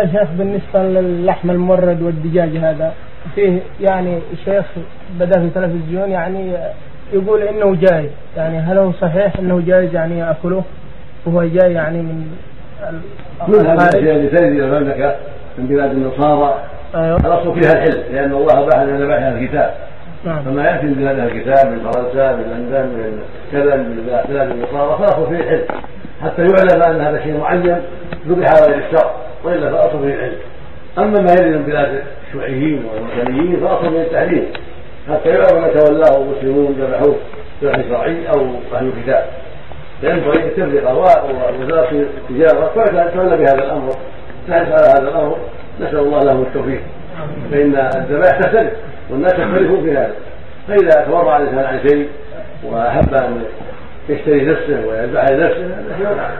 يا شيخ بالنسبة للحم المورد والدجاج هذا. فيه يعني شيخ بدأ في التلفزيون يعني يقول إنه جاي. يعني هل هو صحيح إنه جايز يعني ياكله وهو جاي يعني من من هذه الاشياء اللي تجري إلى المملكة من بلاد النصارى. أيوه. الاصل فيها الحل لأن الله باح لنا ذبائح الكتاب. نعم. فما يأتي من بلاد الكتاب من فرنسا من لندن من كذا من بلاد النصارى فالاصل فيه الحل. حتى يعلم أن هذا شيء معين ذبح على غير الشرع وإلا فالاصل فيه الحل أما ما يرد من بلاد الشيوعيين والوثنيين فالاصل فيه التحريم حتى يعلم من تولاه المسلمون ذبحوه ذبح شرعي أو أهل الكتاب. ينبغي التفرقه ووزارة التجارة. تولى بهذا الأمر؟ تحرص على هذا الأمر. نسأل الله لهم التوفيق. فإن الذبائح تختلف والناس يختلفون في هذا. فإذا تورع الإنسان عن شيء وأحب أن يشتري نفسه ويذبح لنفسه هذا